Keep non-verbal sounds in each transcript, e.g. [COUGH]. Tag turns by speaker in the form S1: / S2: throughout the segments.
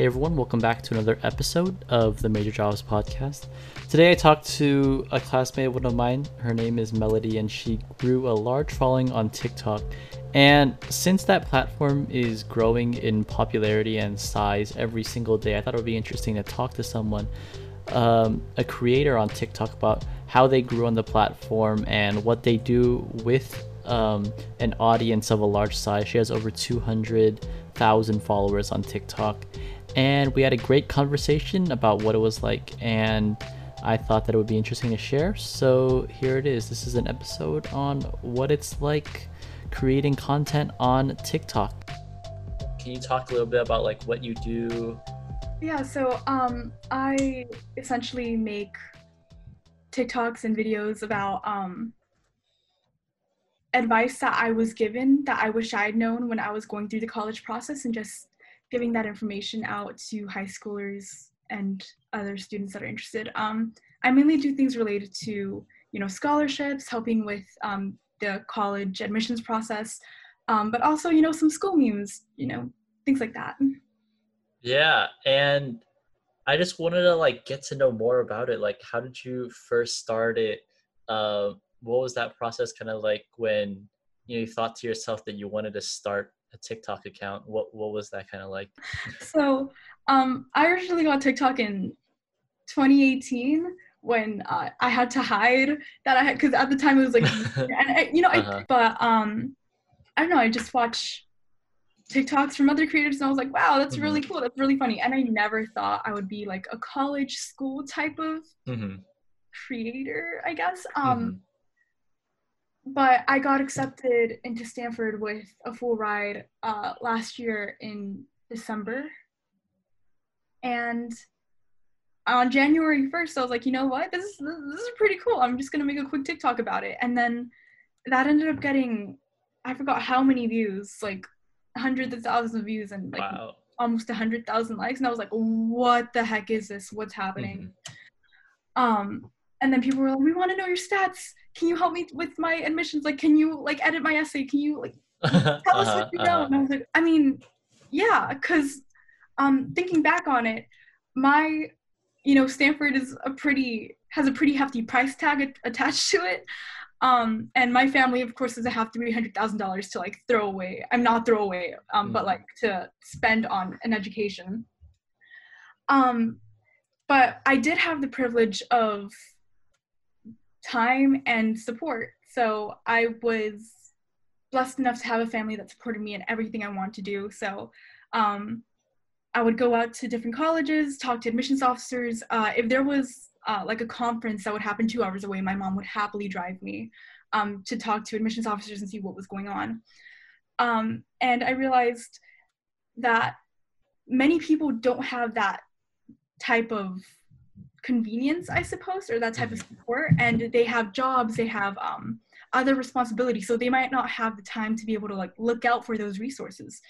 S1: Hey everyone, welcome back to another episode of the Major Jobs Podcast. Today I talked to a classmate of one of mine. Her name is Melody, and she grew a large following on TikTok. And since that platform is growing in popularity and size every single day, I thought it would be interesting to talk to someone, um, a creator on TikTok, about how they grew on the platform and what they do with um, an audience of a large size. She has over 200,000 followers on TikTok and we had a great conversation about what it was like and I thought that it would be interesting to share. So here it is. This is an episode on what it's like creating content on TikTok. Can you talk a little bit about like what you do?
S2: Yeah, so um I essentially make TikToks and videos about um advice that I was given that I wish I had known when I was going through the college process and just giving that information out to high schoolers and other students that are interested. Um, I mainly do things related to, you know, scholarships, helping with um, the college admissions process, um, but also, you know, some school memes, you know, things like that.
S1: Yeah, and I just wanted to like get to know more about it. Like, how did you first start it? Uh, what was that process kind of like when you know you thought to yourself that you wanted to start a TikTok account. What what was that kind of like?
S2: so um, I originally got TikTok in 2018 when uh, I had to hide that I had because at the time it was like [LAUGHS] and I, you know uh-huh. I, but um I don't know I just watch TikToks from other creators and I was like wow that's mm-hmm. really cool that's really funny and I never thought I would be like a college school type of mm-hmm. creator I guess um mm-hmm but I got accepted into Stanford with a full ride uh, last year in December. And on January 1st, I was like, you know what? This is this is pretty cool. I'm just gonna make a quick TikTok about it. And then that ended up getting I forgot how many views, like hundreds of thousands of views and like wow. almost a hundred thousand likes. And I was like, what the heck is this? What's happening? Mm-hmm. Um, and then people were like, we want to know your stats can you help me with my admissions? Like, can you like edit my essay? Can you like [LAUGHS] tell us what you know? And I was like, I mean, yeah, because um, thinking back on it, my, you know, Stanford is a pretty has a pretty hefty price tag attached to it. Um, and my family, of course, doesn't have three hundred thousand dollars to like throw away. I'm not throw away, um, mm. but like to spend on an education. Um, but I did have the privilege of time and support. So I was blessed enough to have a family that supported me in everything I wanted to do. So um, I would go out to different colleges, talk to admissions officers. Uh, if there was uh, like a conference that would happen two hours away, my mom would happily drive me um, to talk to admissions officers and see what was going on. Um, and I realized that many people don't have that type of convenience, I suppose, or that type of mm-hmm. support. And they have jobs, they have um, other responsibilities, so they might not have the time to be able to like look out for those resources.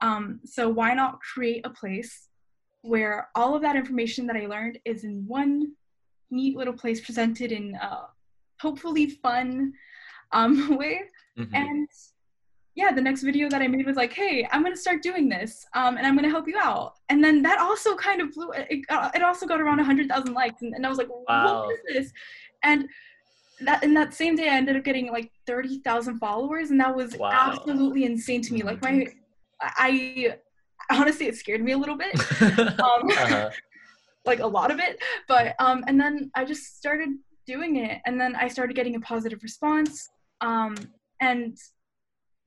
S2: Um, so why not create a place where all of that information that I learned is in one neat little place presented in a hopefully fun um, [LAUGHS] way, mm-hmm. and yeah, the next video that I made was like, hey, I'm gonna start doing this, um, and I'm gonna help you out. And then that also kind of blew. It, it also got around hundred thousand likes, and, and I was like, wow. what is this? And that in that same day, I ended up getting like thirty thousand followers, and that was wow. absolutely insane to me. Like my, I honestly, it scared me a little bit, [LAUGHS] um, uh-huh. [LAUGHS] like a lot of it. But um, and then I just started doing it, and then I started getting a positive response. Um, and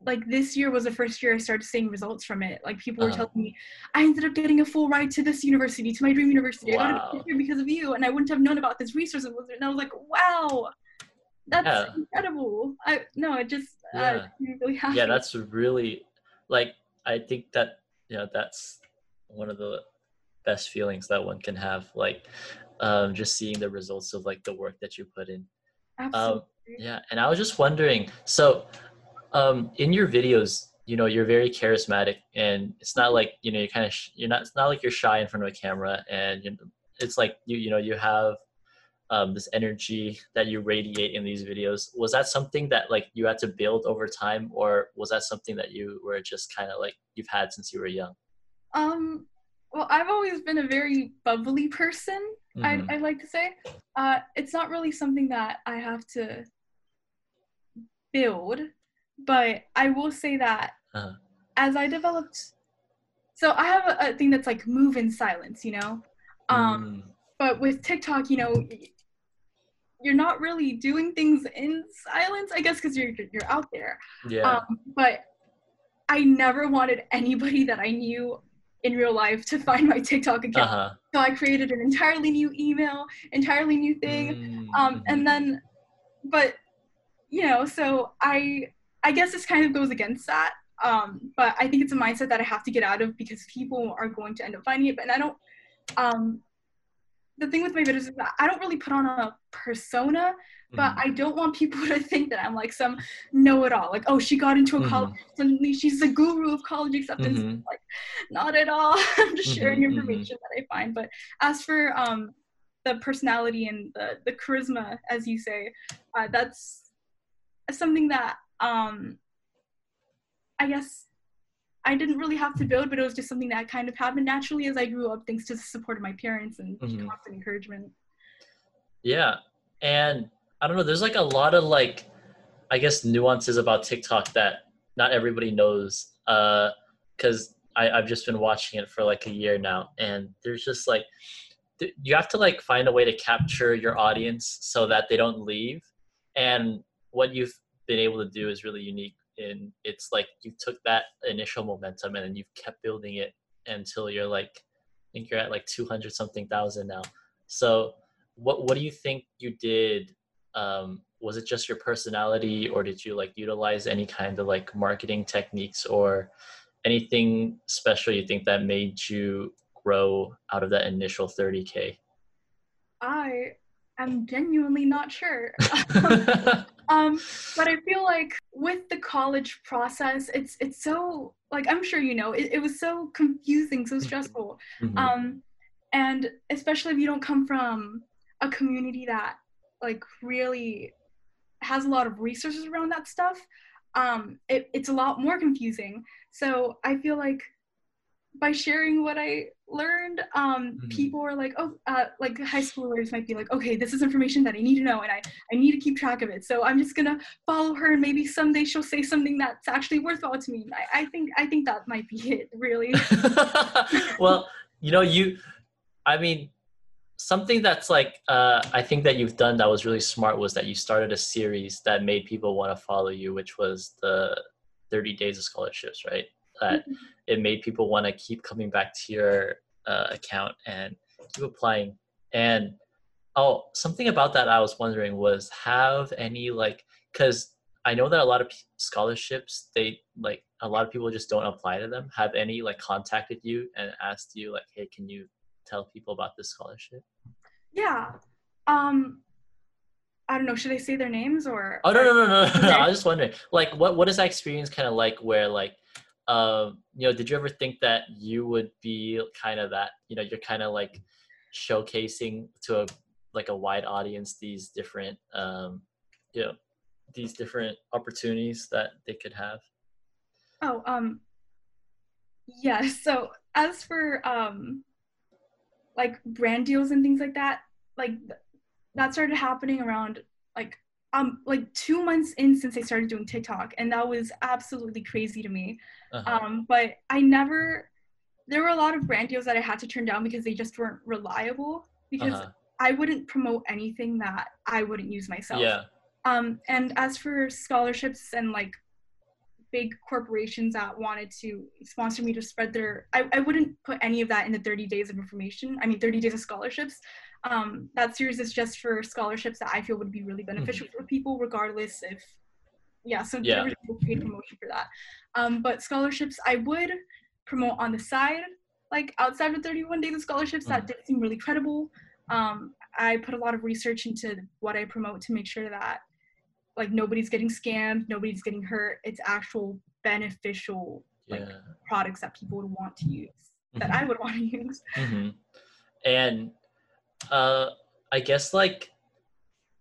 S2: like this year was the first year I started seeing results from it. Like people were uh-huh. telling me, I ended up getting a full ride to this university, to my dream university. Wow. I here because of you, and I wouldn't have known about this resource. And I was like, wow, that's yeah. incredible. I no, it just uh, yeah. Uh, really happy.
S1: Yeah, that's really like I think that you know that's one of the best feelings that one can have. Like um, just seeing the results of like the work that you put in. Um, Absolutely. Um, yeah, and I was just wondering, so um, in your videos, you know, you're very charismatic, and it's not like you know you're kind of sh- you're not. It's not like you're shy in front of a camera, and you know, it's like you you know you have um, this energy that you radiate in these videos. Was that something that like you had to build over time, or was that something that you were just kind of like you've had since you were young?
S2: Um, well, I've always been a very bubbly person.
S1: Mhm.
S2: I I like to say, uh, it's not really something that I have to build, but I will say that
S1: Uh-huh.
S2: as I developed, so I have a, a thing that's like move in silence, you know. Um,
S1: Mm.
S2: but with TikTok, you know, you're not really doing things in silence, I guess, because you're you're out there.
S1: yeah.
S2: Um, but I never wanted anybody that I knew in real life to find my TikTok account.
S1: uh-huh.
S2: So I created an entirely new email, entirely new thing.
S1: Mm,
S2: Um, and then, but you know, so I I guess this kind of goes against that. Um, but I think it's a mindset that I have to get out of because people are going to end up finding it. And I don't. Um, the thing with my videos is that I don't really put on a persona, but
S1: Mhm.
S2: I don't want people [LAUGHS] to think that I'm like some know-it-all. Like, oh, she got into a college, suddenly she's the guru of college acceptance.
S1: Mhm.
S2: Like, not at all. [LAUGHS] I'm just sharing
S1: Mhm, mhm.
S2: information that I find. But as for um, the personality and the the charisma, as you say, uh, that's something that um, I guess I didn't really have to build, but it was just something that kind of happened naturally as I grew up, thanks to the support of my parents and
S1: Mhm.
S2: constant encouragement.
S1: Yeah. And I don't know, there's like a lot of like I guess nuances about TikTok that not everybody knows. Uh because I, I've just been watching it for like a year now and there's just like th- you have to like find a way to capture your audience so that they don't leave. And what you've been able to do is really unique And it's like you took that initial momentum and then you've kept building it until you're like I think you're at like 200 something thousand now. So what what do you think you did um, was it just your personality or did you like utilize any kind of like marketing techniques or anything special you think that made you grow out of that initial 30k
S2: I am genuinely not sure. [LAUGHS] [LAUGHS] um, but I feel like with the college process, it's it's so like I'm sure you know it, it was so confusing, so stressful.
S1: Mhm.
S2: Um, and especially if you don't come from a community that like really has a lot of resources around that stuff, um, it, it's a lot more confusing. So I feel like by sharing what I learned, um,
S1: Mhm.
S2: people are like, oh, uh, like high schoolers might be like, okay, this is information that I need to know, and I, I need to keep track of it. So I'm just gonna follow her, and maybe someday she'll say something that's actually worthwhile to me. I, I think I think that might be [LAUGHS] it, really. [LAUGHS]
S1: well, you know, you, I mean, something that's like, uh, I think that you've done that was really smart was that you started a series that made people want to follow you, which was the 30 Days of Scholarships, right? That it made people want to keep coming back to your uh, account and keep applying. And oh, something about that I was wondering was have any like, because I know that a lot of scholarships, they like a lot of people just don't apply to them. Have any like contacted you and asked you like, hey, can you tell people about this scholarship?
S2: Yeah. Um I don't know, should I say their names or
S1: Oh no no no no! no.
S2: Okay.
S1: I was just wondering, like, what what is that experience kind of like? Where like, um, you know, did you ever think that you would be kind of that? You know, you're kind of like showcasing to a like a wide audience these different, um, you know, these different opportunities that they could have.
S2: Oh, um yeah, [LAUGHS] so as for um like brand deals and things like that, like th- that started happening around like um like 2 months in since I started doing TikTok and that was absolutely crazy to me.
S1: Uh-huh.
S2: Um but I never there were a lot of brand deals that I had to turn down because they just weren't reliable because
S1: uh-huh.
S2: I wouldn't promote anything that I wouldn't use myself.
S1: Yeah.
S2: Um, and as for scholarships and like big corporations that wanted to sponsor me to spread their, I, I wouldn't put any of that in the 30 days of information. I mean, 30 days of scholarships. Um, that series is just for scholarships that I feel would be really beneficial for people, regardless if, yeah, so
S1: Yeah.
S2: there was no paid promotion for that. Um, but scholarships, I would promote on the side, like outside of 31 days of scholarships that
S1: Mhm.
S2: did seem really credible. Um, I put a lot of research into what I promote to make sure that like nobody's getting scammed, nobody's getting hurt. It's actual beneficial like,
S1: Yeah.
S2: products that people would want to use, that
S1: Mhm.
S2: I would [LAUGHS] want to use.
S1: hmm And uh, I guess like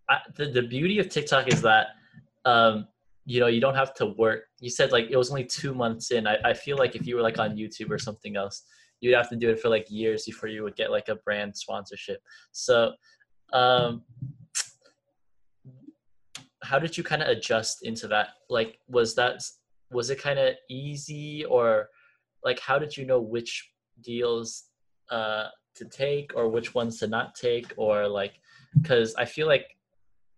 S1: I, the the beauty of TikTok is that um, you know you don't have to work. You said like it was only two months in. I, I feel like if you were like on YouTube or something else, you'd have to do it for like years before you would get like a brand sponsorship. So, um, how did you kind of adjust into that? Like, was that was it kind of easy or like how did you know which deals uh, to take or which ones to not take or like because I feel like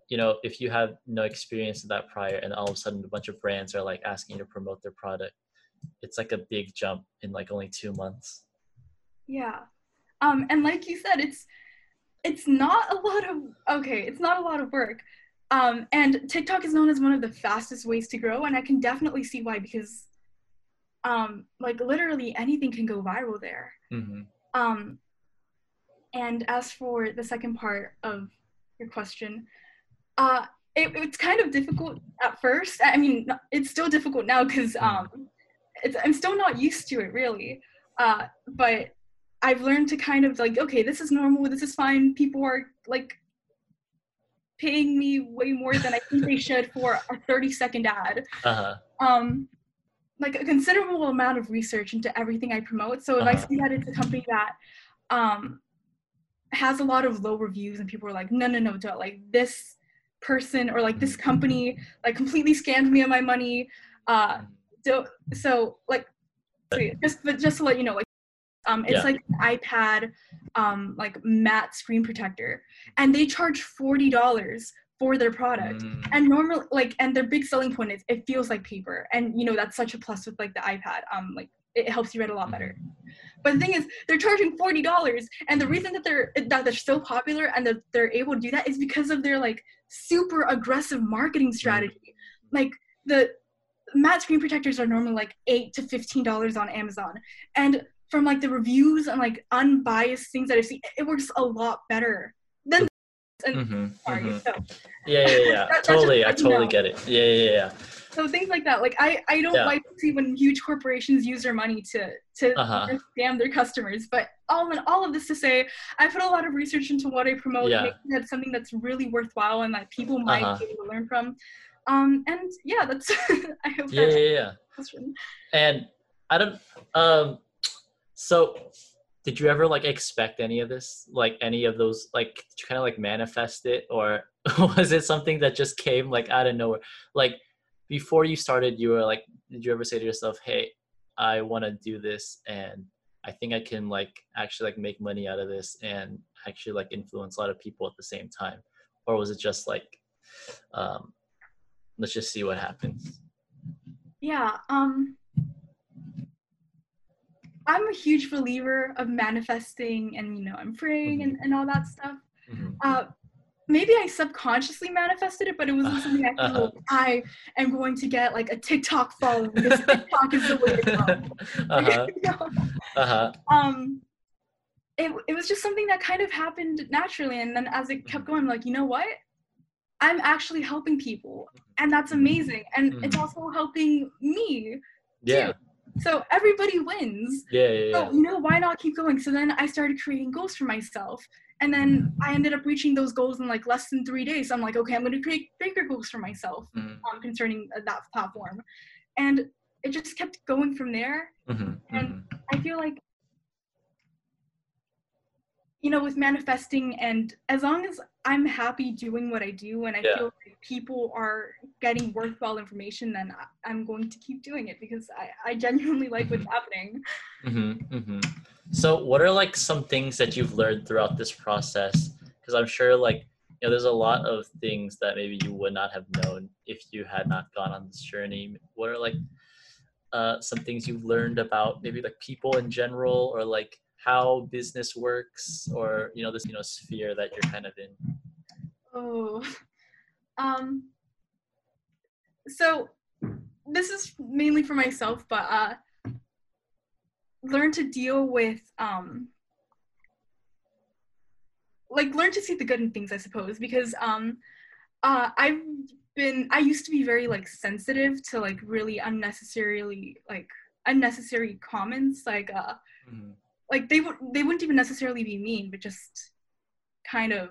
S1: you know if you have no experience in that prior and all of a sudden a bunch of brands are like asking you to promote their product it's like a big jump in like only two months.
S2: Yeah. Um and like you said it's it's not a lot of okay it's not a lot of work. Um and tiktok is known as one of the fastest ways to grow and i can definitely see why because um like literally anything can go viral there.
S1: Mm-hmm.
S2: um and as for the second part of your question uh it, it's kind of difficult at first i mean it's still difficult now because mm-hmm. um it's, i'm still not used to it really uh but I've learned to kind of like, okay, this is normal, this is fine. People are like paying me way more than I think they [LAUGHS] should for a 30 second ad.
S1: Uh-huh.
S2: Um, like a considerable amount of research into everything I promote. So if uh-huh. I see that it's a company that um, has a lot of low reviews and people are like, no, no, no, don't like this person or like this company like completely scammed me of my money. Uh, so, so like, just but just to let you know, like um, it's yeah. like an iPad, um, like matte screen protector, and they charge forty dollars for their product. Mm. And normally, like, and their big selling point is it feels like paper, and you know that's such a plus with like the iPad. Um, like it helps you read a lot better. Mm. But the thing is, they're charging forty dollars, and the reason that they're that they're so popular and that they're able to do that is because of their like super aggressive marketing strategy. Like the matte screen protectors are normally like eight to fifteen dollars on Amazon, and from like the reviews and like unbiased things that I've seen, it works a lot better than. And
S1: mm-hmm, sorry, mm-hmm. So. Yeah, yeah, yeah. [LAUGHS] that, totally, I totally know. get it. Yeah, yeah, yeah.
S2: So things like that, like I, I don't yeah. like to see when huge corporations use their money to to uh-huh. scam their customers. But all in all of this to say, I put a lot of research into what I promote, yeah. making that something that's really worthwhile and that people might uh-huh. be able to learn from. Um, and yeah, that's [LAUGHS] I hope.
S1: Yeah, yeah, yeah. And I don't um so, did you ever like expect any of this? Like any of those? Like, did you kind of like manifest it, or [LAUGHS] was it something that just came like out of nowhere? Like before you started, you were like, did you ever say to yourself, "Hey, I want to do this, and I think I can like actually like make money out of this, and actually like influence a lot of people at the same time," or was it just like, um, let's just see what happens?
S2: Yeah. Um I'm a huge believer of manifesting and you know I'm praying and, mm-hmm. and all that stuff. Mm-hmm. Uh, maybe I subconsciously manifested it, but it wasn't [LAUGHS] something I feel uh-huh. I am going to get like a TikTok following because [LAUGHS] TikTok is the way to go. [LAUGHS] Uh-huh. uh-huh. Um, it, it was just something that kind of happened naturally, and then as it kept mm-hmm. going, I'm like, you know what? I'm actually helping people, and that's mm-hmm. amazing, and mm-hmm. it's also helping me.
S1: Yeah.
S2: Too. So everybody wins.
S1: Yeah, yeah, yeah.
S2: So, you know, why not keep going? So then I started creating goals for myself. And then I ended up reaching those goals in like less than three days. So I'm like, okay, I'm going to create bigger goals for myself mm-hmm. um, concerning that platform. And it just kept going from there.
S1: Mm-hmm.
S2: And
S1: mm-hmm.
S2: I feel like, you know, with manifesting, and as long as I'm happy doing what I do and I yeah. feel like people are getting worthwhile information, then I'm going to keep doing it because I, I genuinely like what's mm-hmm. happening.
S1: Mm-hmm, mm-hmm. So, what are like some things that you've learned throughout this process? Because I'm sure, like, you know, there's a lot of things that maybe you would not have known if you had not gone on this journey. What are like uh, some things you've learned about maybe like people in general or like how business works or you know this you know sphere that you're kind of in?
S2: Oh [LAUGHS] um so this is mainly for myself but uh learn to deal with um like learn to see the good in things i suppose because um uh i've been i used to be very like sensitive to like really unnecessarily like unnecessary comments like uh mm-hmm like they would they wouldn't even necessarily be mean, but just kind of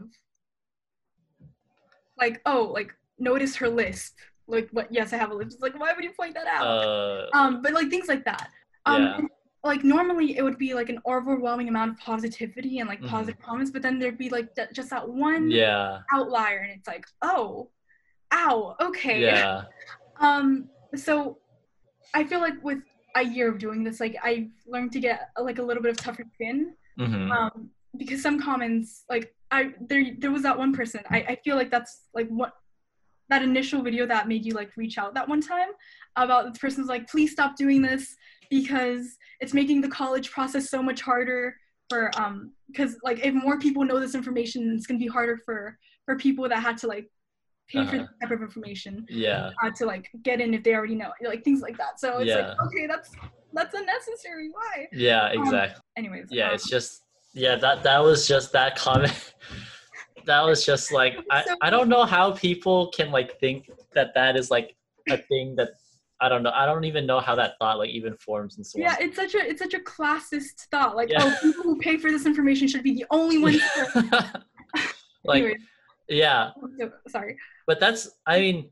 S2: like oh like notice her lisp like what yes I have a lisp. It's like why would you point that out?
S1: Uh,
S2: um, but like things like that. Um,
S1: yeah.
S2: like normally it would be like an overwhelming amount of positivity and like
S1: Mhm.
S2: positive comments, but then there'd be like that, just that one
S1: Yeah.
S2: outlier, and it's like, oh, ow, okay.
S1: Yeah. [LAUGHS]
S2: Um, so I feel like with a year of doing this, like I've learned to get like a little bit of tougher skin.
S1: hmm
S2: Um, because some comments, like I there there was that one person. I, I feel like that's like what that initial video that made you like reach out that one time about the person's like, please stop doing this because it's making the college process so much harder for um because like if more people know this information, it's gonna be harder for for people that had to like pay for
S1: Uh-huh.
S2: this type of information
S1: Yeah.
S2: uh, to like get in if they already know like things like that so it's
S1: Yeah.
S2: like okay that's that's unnecessary why
S1: Yeah.
S2: Um,
S1: Exactly.
S2: anyways
S1: yeah
S2: um,
S1: it's just yeah that that was just that comment [LAUGHS] that was just like [LAUGHS] I,
S2: So-
S1: I don't know how people can like think that that is like a thing that i don't know i don't even know how that thought like even forms and so
S2: yeah
S1: on
S2: it's such a it's such a classist thought like
S1: Yeah.
S2: oh people who pay for this information should be the only ones [LAUGHS]
S1: like
S2: Anyways,
S1: yeah. [LAUGHS]
S2: Sorry.
S1: But that's i mean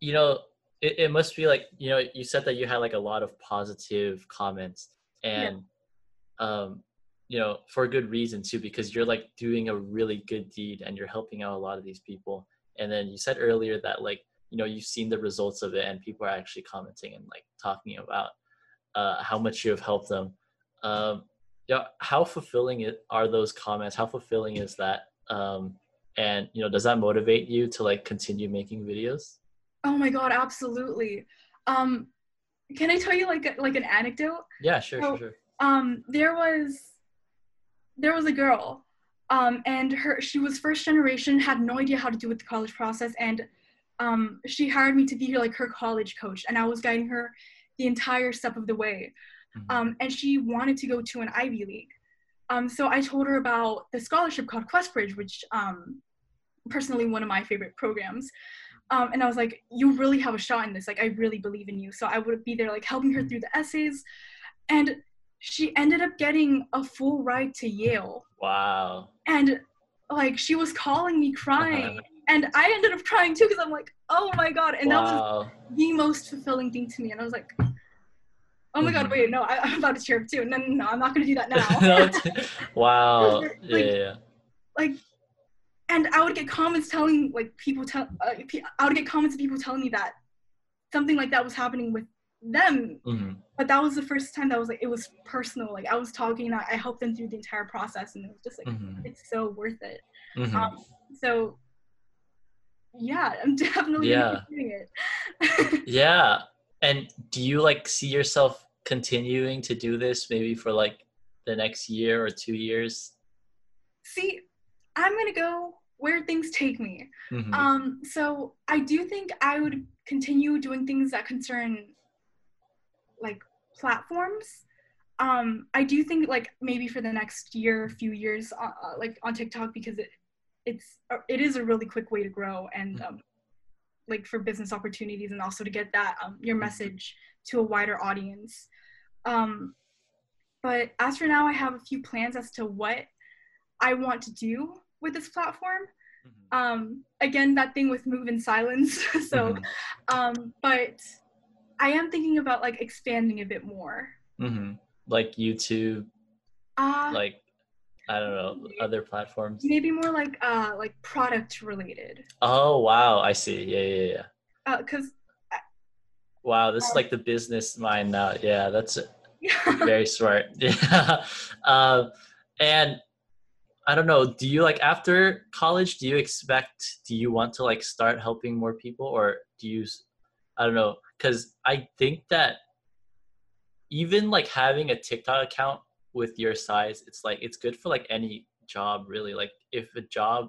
S1: you know it, it must be like you know you said that you had like a lot of positive comments and um you know for good reason too because you're like doing a really good deed and you're helping out a lot of these people. And then you said earlier that like you know you've seen the results of it and people are actually commenting and like talking about uh how much you have helped them. Um yeah how fulfilling it are those comments? How fulfilling is that um and you know does that motivate you to like continue making videos?
S2: Oh my god absolutely. Um can i tell you like a, like an anecdote?
S1: Yeah sure
S2: So-
S1: sure sure.
S2: um there was there was a girl um and her she was first generation had no idea how to do with the college process and um she hired me to be like her college coach and i was guiding her the entire step of the way.
S1: Mhm.
S2: um and she wanted to go to an ivy league um so i told her about the scholarship called questbridge which um personally one of my favorite programs um, and I was like, you really have a shot in this. Like, I really believe in you. So I would be there, like, helping her through the essays. And she ended up getting a full ride to Yale.
S1: wow
S2: And, like, she was calling me crying. [LAUGHS] And I ended up crying too because I'm like, oh my God. And that was the most fulfilling thing to me. And I was like, oh my God,
S1: Mhm.
S2: wait, no, I, [LAUGHS] I'm about to cheer up too. No, no, no, I'm not going to do that [LAUGHS] now. [LAUGHS]
S1: Wow
S2: Like-
S1: yeah,
S2: like and i would get comments telling like people tell uh, i would get comments of people telling me that something like that was happening with them
S1: Mhm.
S2: but that was the first time that was like it was personal like i was talking i, I helped them through the entire process and it was just like
S1: Mhm.
S2: it's so worth it
S1: Mhm.
S2: um so yeah i'm definitely
S1: Yeah.
S2: doing it
S1: Yeah. And do you like see yourself continuing to do this maybe for like the next year or two years?
S2: see i'm gonna go where things take me
S1: Mhm.
S2: Um, so I do think I would continue doing things that concern like platforms. Um, I do think like maybe for the next year, few years, uh, uh, like on TikTok because it it's uh, it is a really quick way to grow and um, like for business opportunities and also to get that um, your message to a wider audience. Um, but as for now, I have a few plans as to what I want to do with this platform
S1: Mhm.
S2: um again that thing with move in silence [LAUGHS] so
S1: Mhm.
S2: um but i am thinking about like expanding a bit more
S1: Mhm. like YouTube,
S2: uh
S1: like I don't know, other platforms.
S2: maybe more like uh like product related
S1: Oh wow, I see. Yeah, yeah, yeah.
S2: uh because
S1: Wow, this is like the business mind now. Yeah, that's [LAUGHS] very smart. [LAUGHS] Yeah. Um, and I don't know, do you like after college, do you expect, do you want to like start helping more people or do you, I don't know, because I think that even like having a TikTok account with your size, it's like, it's good for like any job really. Like if a job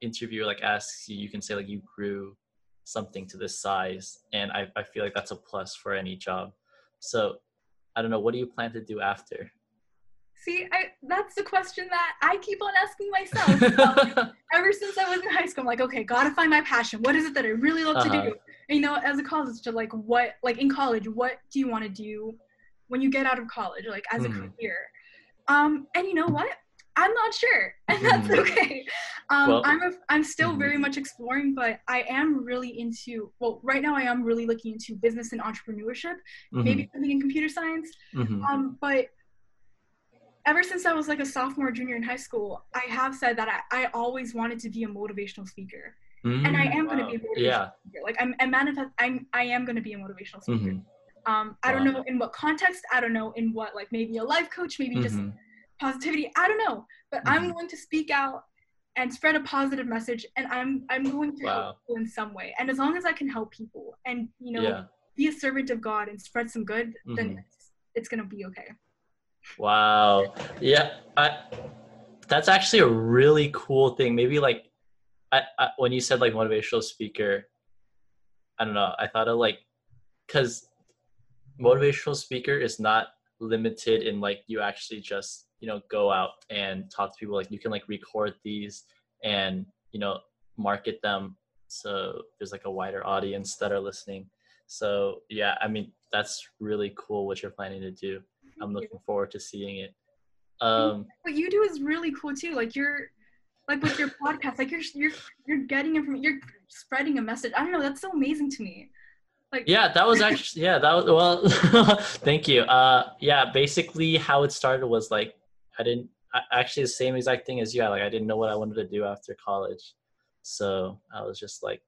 S1: interviewer like asks you, you can say like you grew something to this size. And I, I feel like that's a plus for any job. So I don't know, what do you plan to do after?
S2: see i that's the question that i keep on asking myself [LAUGHS] Um, ever since i was in high school i'm like okay gotta find my passion what is it that i really love to
S1: Uh-huh.
S2: do and, you know as a college just like what like in college what do you want to do when you get out of college like as
S1: Mhm.
S2: a career um and you know what I'm not sure, and [LAUGHS] that's
S1: Mhm.
S2: okay. Um,
S1: Well-
S2: I'm a, I'm still
S1: Mhm.
S2: very much exploring, but I am really into. Well, right now I am really looking into business and entrepreneurship, maybe something in computer science.
S1: Mhm.
S2: Um, but ever since I was like a sophomore, junior in high school, I have said that I, I always wanted to be a motivational speaker, and I
S1: Mm,
S2: am going to be a motivational
S1: Yeah.
S2: speaker. Like I'm, I manifest. I'm, I am going to be a motivational speaker. Um, I don't know in what context. I don't know in what like maybe a life coach, maybe just
S1: Mhm.
S2: positivity. I don't know, but I'm
S1: Mhm.
S2: going to speak out and spread a positive message, and I'm I'm going to
S1: Wow.
S2: help people in some way. And as long as I can help people, and you know,
S1: Yeah.
S2: be a servant of God and spread some good, then
S1: Mhm.
S2: it's, it's gonna be okay.
S1: Wow. Yeah. I, that's actually a really cool thing. Maybe like, I, I when you said like motivational speaker, I don't know. I thought of like, because motivational speaker is not limited in like you actually just you know go out and talk to people. Like you can like record these and you know market them so there's like a wider audience that are listening. So yeah, I mean that's really cool what you're planning to do. I'm looking forward to seeing it. Um,
S2: what you do is really cool too. Like you're like with your podcast, like you're you're you're getting information, you're spreading a message. I don't know, that's so amazing to me. Like
S1: yeah, that was actually yeah, that was well. [LAUGHS] thank you. Uh, yeah, basically how it started was like I didn't I, actually the same exact thing as you. I, like I didn't know what I wanted to do after college, so I was just like,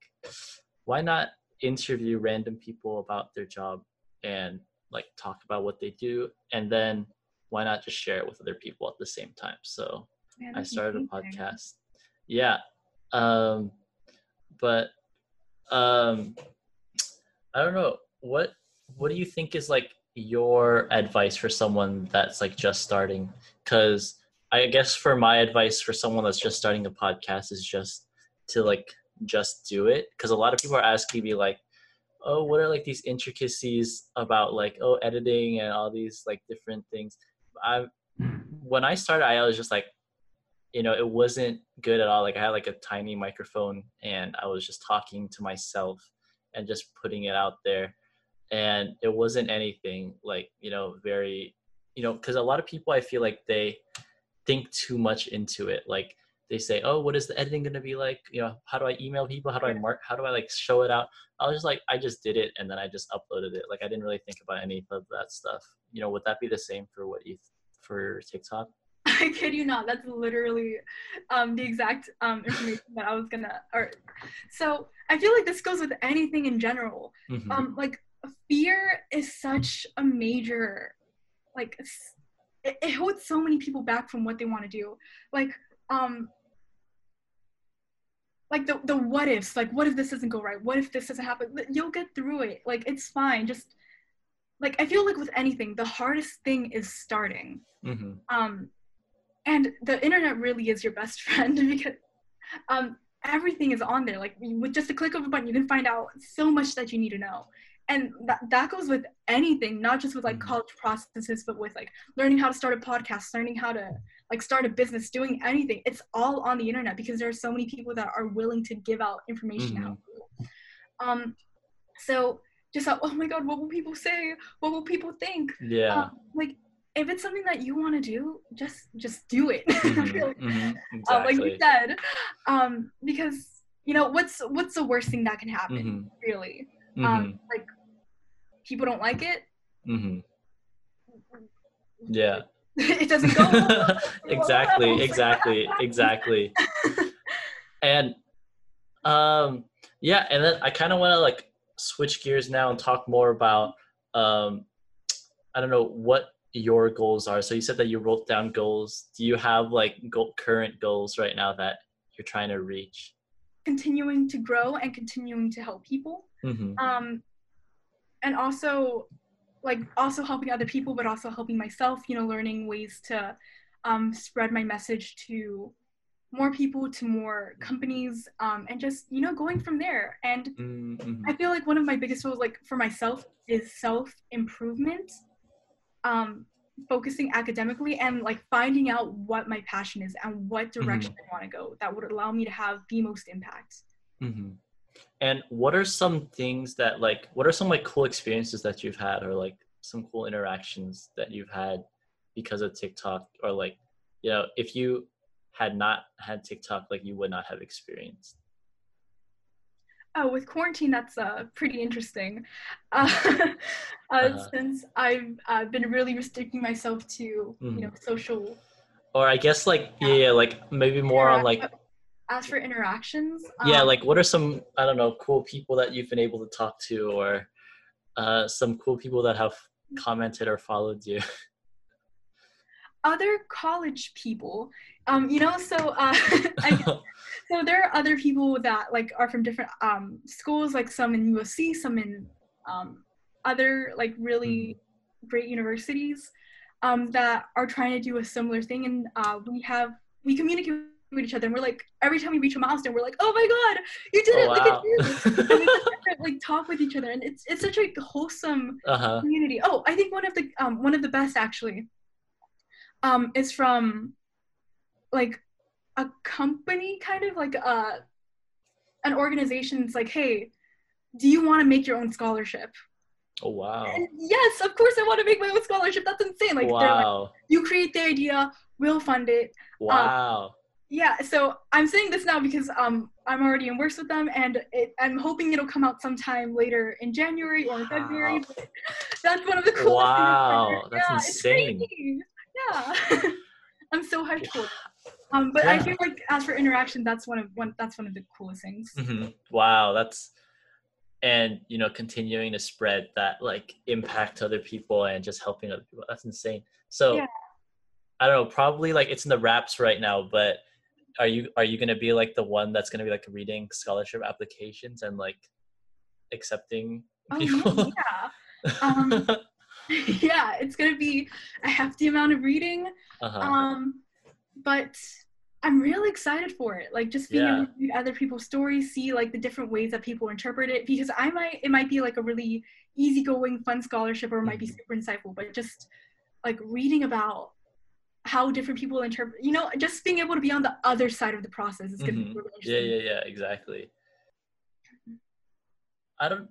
S1: why not interview random people about their job and like talk about what they do, and then why not just share it with other people at the same time? So
S2: man,
S1: I started a podcast. Yeah. Um but um I don't know. What what do you think is like your advice for someone that's like just starting? Cuz I guess for my advice for someone that's just starting a podcast is just to like just do it cuz a lot of people are asking me like oh what are like these intricacies about like oh editing and all these like different things i when i started i was just like you know it wasn't good at all like i had like a tiny microphone and i was just talking to myself and just putting it out there. And it wasn't anything like you know very you know because a lot of people i feel like they think too much into it. Like they say oh what is the editing going to be like? You know how do i email people? How do i mark how do i like show it out? I was just like i just did it and then i just uploaded it. Like i didn't really think about any of that stuff. You know would that be the same for what you for tiktok [LAUGHS]
S2: I kid you not. That's literally um, the exact um, information that I was gonna. Or so I feel like this goes with anything in general.
S1: Mhm.
S2: Um, like fear is such a major, like it, it holds so many people back from what they want to do. Like um, like the the what ifs. Like what if this doesn't go right? What if this doesn't happen? You'll get through it. Like it's fine. Just like I feel like with anything, the hardest thing is starting
S1: Mhm.
S2: um and the internet really is your best [LAUGHS] friend because um everything is on there. Like with just a click of a button you can find out so much that you need to know. And that, that goes with anything not just with like
S1: Mhm.
S2: college processes but with like learning how to start a podcast learning how to like start a business doing anything. It's all on the internet because there are so many people that are willing to give out information
S1: Mhm.
S2: out um so just how, oh my god what will people say? What will people think?
S1: Yeah.
S2: Um, like if it's something that you want to do just just do it. [LAUGHS]
S1: Mhm,
S2: Really.
S1: mhm,
S2: Um, like you said um because you know what's what's the worst thing that can happen
S1: Mhm,
S2: really? Um like people don't like it?
S1: Mhm. yeah. [LAUGHS]
S2: It doesn't go well. [LAUGHS]
S1: exactly exactly exactly. And um yeah and then i kind of want to like switch gears now and talk more about um i don't know what your goals are. So you said that you wrote down goals. Do you have like goal, current goals right now that you're trying to reach?
S2: Continuing to grow and continuing to help people.
S1: Hmm
S2: um and also like also helping other people but also helping myself you know learning ways to um, spread my message to more people to more companies um, and just you know going from there. And
S1: mm-hmm.
S2: i feel like one of my biggest goals like for myself is self improvement um, focusing academically and like finding out what my passion is and what direction i want to go that would allow me to have the most impact.
S1: Hmm And what are some things that like what are some like cool experiences that you've had or like some cool interactions that you've had because of TikTok or like you know if you had not had TikTok, like you would not have experienced?
S2: Oh, with quarantine, that's uh, pretty interesting. [LAUGHS] Uh, uh, uh-huh. Since I've uh, been really restricting myself to, mm. you know, mm-hmm. social.
S1: Or I guess like yeah, like maybe more on like.
S2: As for interactions.
S1: Yeah, um, like what are some I don't know cool people that you've been able to talk to, or uh, some cool people that have commented or followed you. [LAUGHS]
S2: Other college people, um, you know, so uh, [LAUGHS] I, so there are other people that like are from different um, schools, like some in USC, some in um, other like really mm-hmm. great universities um, that are trying to do a similar thing, and uh, we have we communicate with each other, and we're like every time we reach a milestone, we're like, oh my god, you did oh, it! Wow. Look at you! [LAUGHS] like talk with each other, and it's it's such a wholesome uh-huh. community. Oh, I think one of the um, one of the best actually um, is from like a company kind of like uh an organization it's like hey do you want to make your own scholarship?
S1: Oh wow.
S2: And yes of course i want to make my own scholarship that's insane like, wow. Like, you create the idea we'll fund it.
S1: Uh, wow. um,
S2: yeah so i'm saying this now because um i'm already in works with them and it, i'm hoping it'll come out sometime later in january or wow. february [LAUGHS] that's one of the coolest
S1: wow. things that's yeah, insane
S2: yeah [LAUGHS] i'm so hyped for um, but yeah. I feel like as for interaction, that's one of one that's one of the coolest things.
S1: Mm-hmm. Wow, that's and you know continuing to spread that like impact to other people and just helping other people. That's insane. So yeah. I don't know, probably like it's in the wraps right now, but are you are you gonna be like the one that's gonna be like reading scholarship applications and like accepting
S2: oh, people? yeah. Um, [LAUGHS] [LAUGHS] yeah, it's gonna be a hefty amount of reading. Uh-huh. Um, but I'm really excited for it. Like just being yeah. able to read other people's stories, see like the different ways that people interpret it. Because I might it might be like a really easygoing, fun scholarship, or it might be mm-hmm. super insightful. But just like reading about how different people interpret, you know, just being able to be on the other side of the process is gonna mm-hmm. be really
S1: interesting. Yeah, yeah, yeah, exactly. I don't.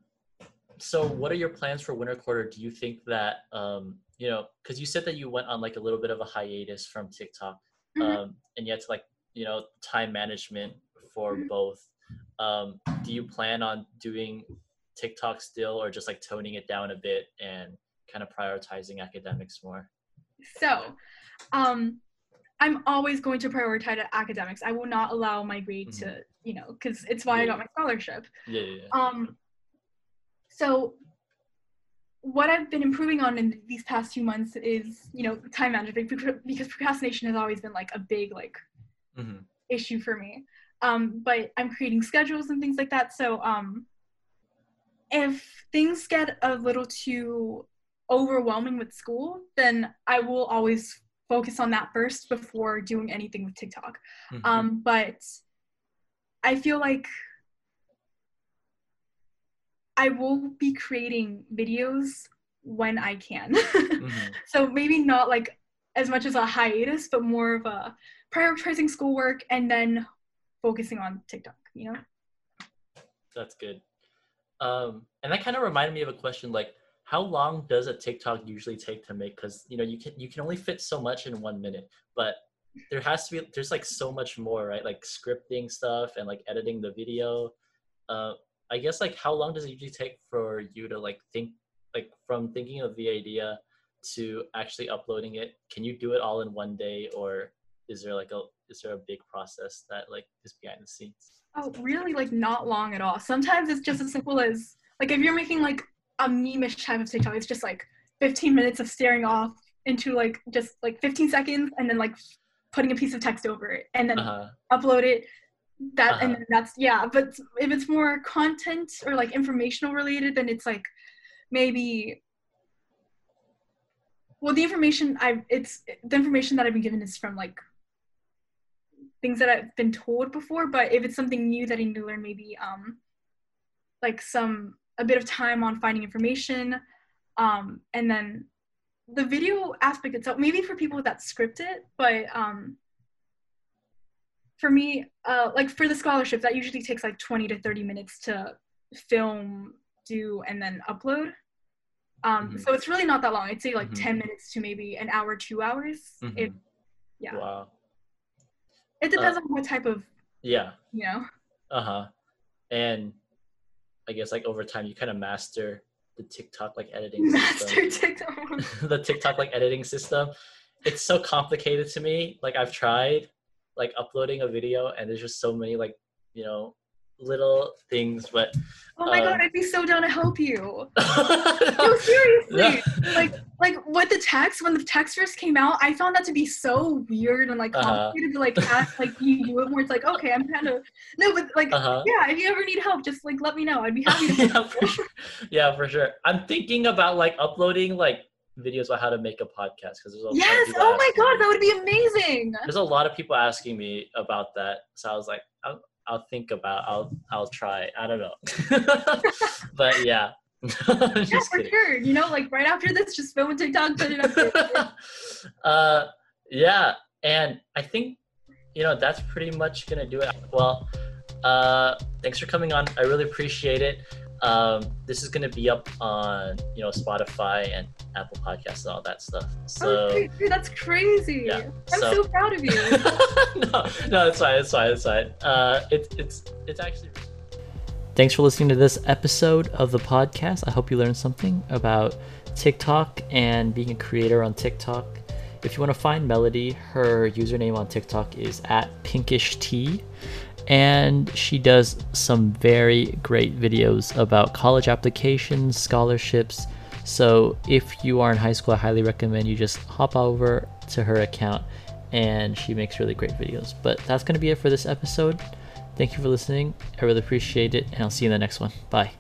S1: So, what are your plans for winter quarter? Do you think that um, you know, because you said that you went on like a little bit of a hiatus from TikTok mm-hmm. um, and yet like you know time management for mm-hmm. both um, do you plan on doing tiktok still or just like toning it down a bit and kind of prioritizing academics more
S2: so um i'm always going to prioritize academics i will not allow my grade mm-hmm. to you know because it's why yeah. i got my scholarship
S1: yeah, yeah,
S2: yeah. um so what I've been improving on in these past few months is, you know, time management because procrastination has always been like a big like mm-hmm. issue for me. Um, but I'm creating schedules and things like that. So um, if things get a little too overwhelming with school, then I will always focus on that first before doing anything with TikTok. Mm-hmm. Um, but I feel like I will be creating videos when I can. [LAUGHS] mm-hmm. So maybe not like as much as a hiatus, but more of a prioritizing schoolwork and then focusing on TikTok, you know?
S1: That's good. Um, and that kind of reminded me of a question like, how long does a TikTok usually take to make? Because you know you can you can only fit so much in one minute, but there has to be there's like so much more, right? Like scripting stuff and like editing the video. Uh, I guess like how long does it usually take for you to like think like from thinking of the idea to actually uploading it? Can you do it all in one day or is there like a is there a big process that like is behind the scenes?
S2: Oh, really like not long at all. Sometimes it's just as simple as like if you're making like a meme-ish type of TikTok, it's just like 15 minutes of staring off into like just like 15 seconds and then like putting a piece of text over it and then uh-huh. upload it that uh-huh. and that's yeah but if it's more content or like informational related then it's like maybe well the information i've it's the information that i've been given is from like things that i've been told before but if it's something new that i need to learn maybe um like some a bit of time on finding information um and then the video aspect itself maybe for people that script it but um for me, uh, like for the scholarship, that usually takes like 20 to 30 minutes to film, do, and then upload. Um, mm-hmm. So it's really not that long. I'd say like mm-hmm. 10 minutes to maybe an hour, two hours. Mm-hmm. If Yeah.
S1: Wow.
S2: It depends on what type of
S1: Yeah.
S2: you know.
S1: Uh huh. And I guess like over time you kind of master the TikTok like editing [LAUGHS]
S2: Master
S1: system. [LAUGHS]
S2: TikTok.
S1: the TikTok like editing system. It's so complicated to me. Like I've tried like uploading a video and there's just so many like, you know, little things but
S2: Oh my
S1: Um,
S2: god, I'd be so down to help you.
S1: no, [LAUGHS]
S2: No, seriously. like like with the text when the text first came out i found that to be so weird and like
S1: Uh-huh.
S2: complicated to like ask like you do it more it's like okay i'm kind of no but like
S1: uh-huh.
S2: yeah if you ever need help just like let me know i'd be [LAUGHS] happy to
S1: yeah, for sure. Yeah, for sure. I'm thinking about like uploading like videos about how to make a podcast because there's a lot of
S2: yes!
S1: people
S2: oh my
S1: asking
S2: god
S1: me.
S2: that would be amazing!
S1: There's a lot of people asking me about that so i was like i'll, I'll think about i'll i'll try i don't know. [LAUGHS] But yeah. [LAUGHS]
S2: Yeah for
S1: kidding.
S2: sure you know like right after this just film a tiktok put it up [LAUGHS]
S1: uh yeah and i think you know that's pretty much gonna do it. Well uh thanks for coming on i really appreciate it um this is gonna be up on you know spotify and apple podcasts and all that stuff so
S2: oh, dude, dude, that's crazy
S1: yeah,
S2: i'm
S1: so-
S2: so proud of you [LAUGHS]
S1: no, no, it's fine. It's fine. It's fine. Uh, it's it's it's actually.
S3: Thanks for listening to this episode of the podcast. I hope you learned something about TikTok and being a creator on TikTok. If you want to find Melody, her username on TikTok is at pinkish tea, and she does some very great videos about college applications, scholarships. So if you are in high school, I highly recommend you just hop over to her account, and she makes really great videos. But that's going to be it for this episode. Thank you for listening. I really appreciate it, and I'll see you in the next one. Bye.